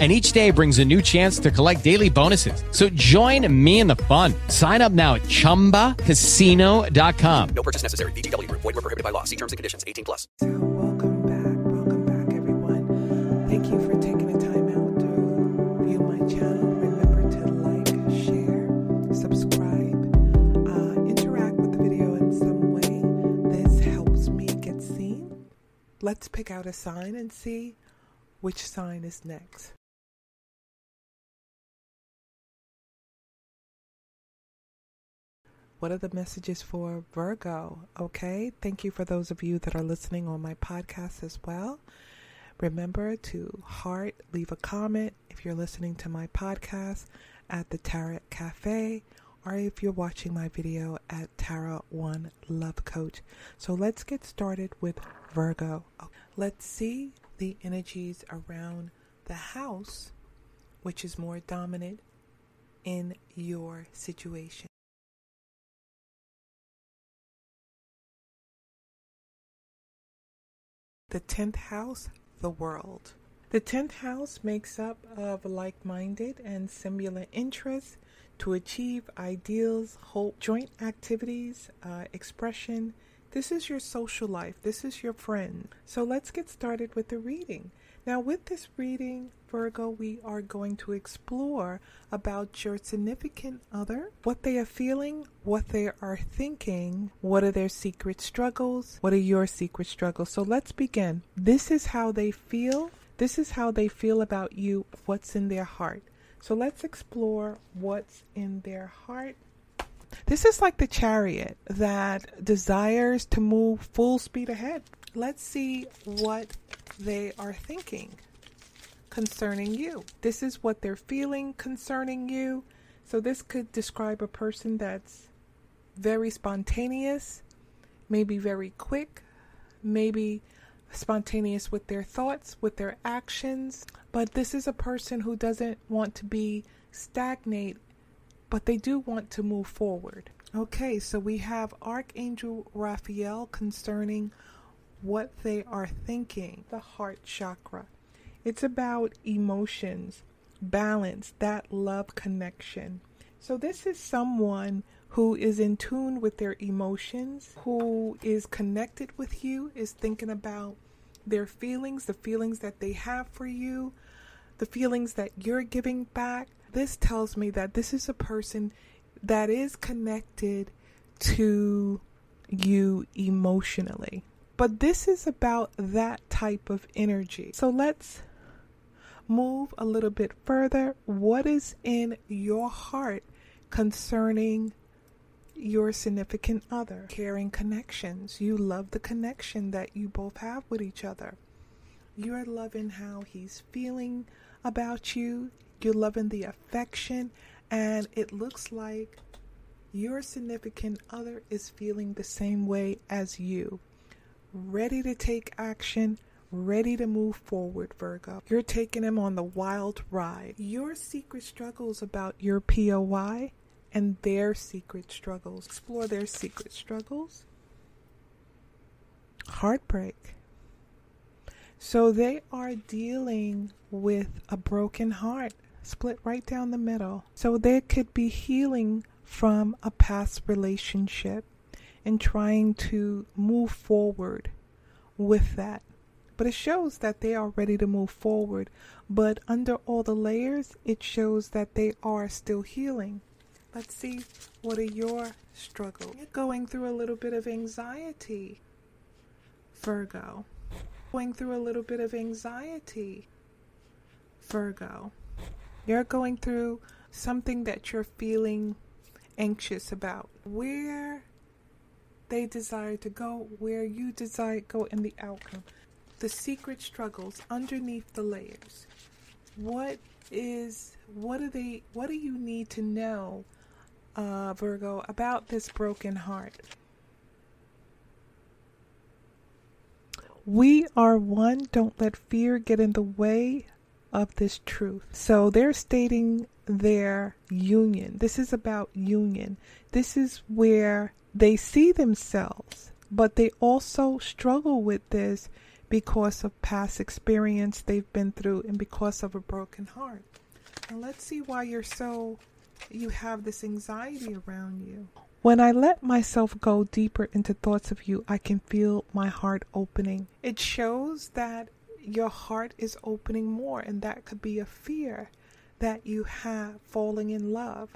and each day brings a new chance to collect daily bonuses. So join me in the fun. Sign up now at ChumbaCasino.com. No purchase necessary. VGW. Void were prohibited by law. See terms and conditions. 18 plus. So welcome back, welcome back, everyone. Thank you for taking the time out to view my channel. Remember to like, share, subscribe, uh, interact with the video in some way. This helps me get seen. Let's pick out a sign and see which sign is next. What are the messages for Virgo? Okay, thank you for those of you that are listening on my podcast as well. Remember to heart, leave a comment if you're listening to my podcast at the Tarot Cafe or if you're watching my video at Tarot One Love Coach. So let's get started with Virgo. Let's see the energies around the house, which is more dominant in your situation. The 10th house, the world. The 10th house makes up of like-minded and similar interests to achieve ideals, hope, joint activities, uh, expression. This is your social life. This is your friend. So let's get started with the reading. Now, with this reading, Virgo, we are going to explore about your significant other, what they are feeling, what they are thinking, what are their secret struggles, what are your secret struggles. So let's begin. This is how they feel. This is how they feel about you, what's in their heart. So let's explore what's in their heart. This is like the chariot that desires to move full speed ahead. Let's see what they are thinking concerning you. This is what they're feeling concerning you. So, this could describe a person that's very spontaneous, maybe very quick, maybe spontaneous with their thoughts, with their actions. But this is a person who doesn't want to be stagnate, but they do want to move forward. Okay, so we have Archangel Raphael concerning what they are thinking, the heart chakra. It's about emotions, balance, that love connection. So, this is someone who is in tune with their emotions, who is connected with you, is thinking about their feelings, the feelings that they have for you, the feelings that you're giving back. This tells me that this is a person that is connected to you emotionally. But this is about that type of energy. So let's move a little bit further. What is in your heart concerning your significant other? Caring connections. You love the connection that you both have with each other. You're loving how he's feeling about you. You're loving the affection. And it looks like your significant other is feeling the same way as you ready to take action, ready to move forward, Virgo. You're taking them on the wild ride. Your secret struggles about your POI and their secret struggles. Explore their secret struggles. Heartbreak. So they are dealing with a broken heart, split right down the middle. So they could be healing from a past relationship and trying to move forward with that. But it shows that they are ready to move forward. But under all the layers, it shows that they are still healing. Let's see what are your struggles. You're going through a little bit of anxiety, Virgo. Going through a little bit of anxiety, Virgo. You're going through something that you're feeling anxious about. Where they desire to go, where you desire to go in the outcome. The secret struggles underneath the layers. What is what do they what do you need to know, uh, Virgo, about this broken heart? We are one. Don't let fear get in the way of this truth. So they're stating their union. This is about union. This is where they see themselves, but they also struggle with this because of past experience they've been through and because of a broken heart. And let's see why you're so you have this anxiety around you. When I let myself go deeper into thoughts of you, I can feel my heart opening. It shows that your heart is opening more, and that could be a fear that you have falling in love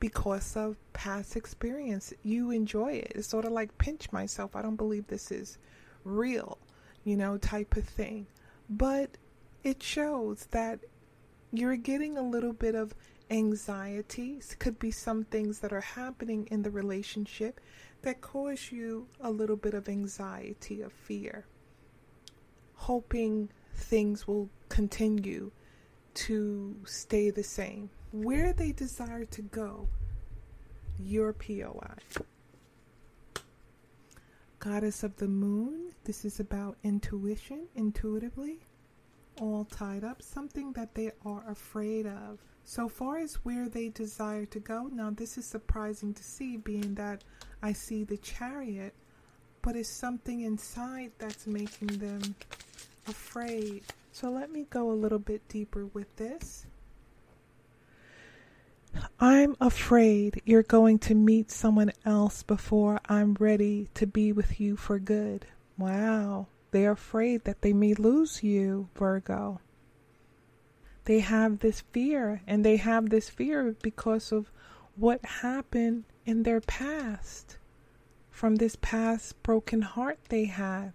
because of past experience. You enjoy it. It's sort of like pinch myself. I don't believe this is real, you know, type of thing. But it shows that you're getting a little bit of anxiety. Could be some things that are happening in the relationship that cause you a little bit of anxiety, of fear, hoping things will continue to stay the same. Where they desire to go, your POI. Goddess of the Moon, this is about intuition, intuitively, all tied up, something that they are afraid of. So far as where they desire to go, now this is surprising to see, being that I see the chariot, but it's something inside that's making them afraid. So let me go a little bit deeper with this. I'm afraid you're going to meet someone else before I'm ready to be with you for good. Wow. They're afraid that they may lose you, Virgo. They have this fear, and they have this fear because of what happened in their past, from this past broken heart they had.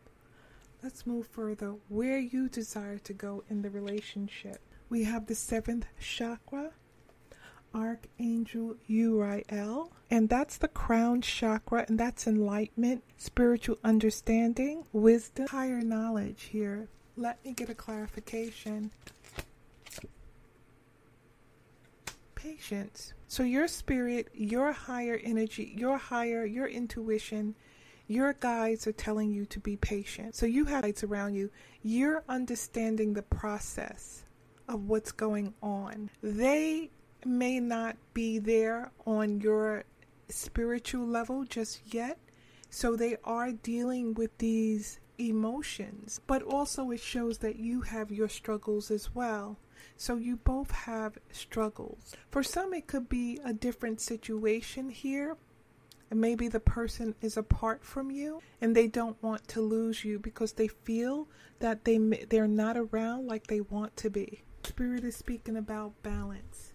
Let's move further. Where you desire to go in the relationship. We have the seventh chakra, Archangel Uriel, and that's the crown chakra, and that's enlightenment, spiritual understanding, wisdom, higher knowledge here. Let me get a clarification. Patience. So, your spirit, your higher energy, your higher, your intuition, your guides are telling you to be patient. So, you have guides around you. You're understanding the process of what's going on. They may not be there on your spiritual level just yet. So they are dealing with these emotions, but also it shows that you have your struggles as well. So you both have struggles. For some, it could be a different situation here. Maybe the person is apart from you and they don't want to lose you because they feel that they they're not around like they want to be. Spirit is speaking about balance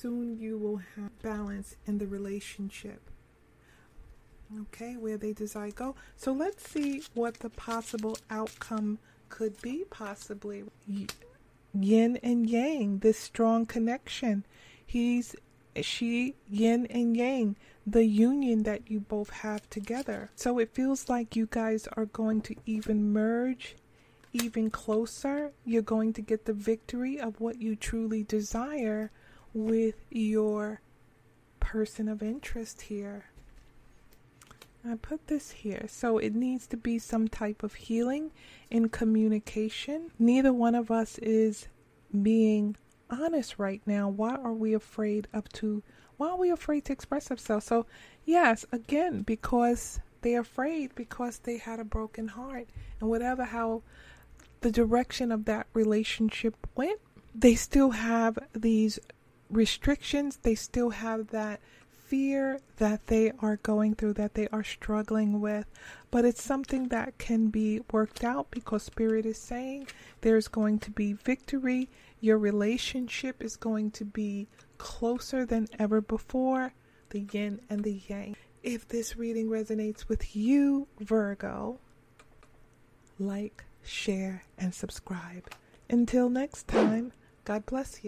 soon you will have balance in the relationship. Okay, where they desire go. So let's see what the possible outcome could be, possibly. Yin and yang, this strong connection. He's, she, yin and yang, the union that you both have together. So it feels like you guys are going to even merge even closer. You're going to get the victory of what you truly desire with your person of interest here. I put this here. So it needs to be some type of healing in communication. Neither one of us is being honest right now. Why are we afraid of to why are we afraid to express ourselves? So yes, again, because they're afraid because they had a broken heart. And whatever how the direction of that relationship went, they still have these restrictions, they still have that fear that they are going through, that they are struggling with. But it's something that can be worked out because Spirit is saying there's going to be victory. Your relationship is going to be closer than ever before. The yin and the yang. If this reading resonates with you, Virgo, like, share, and subscribe. Until next time, God bless you.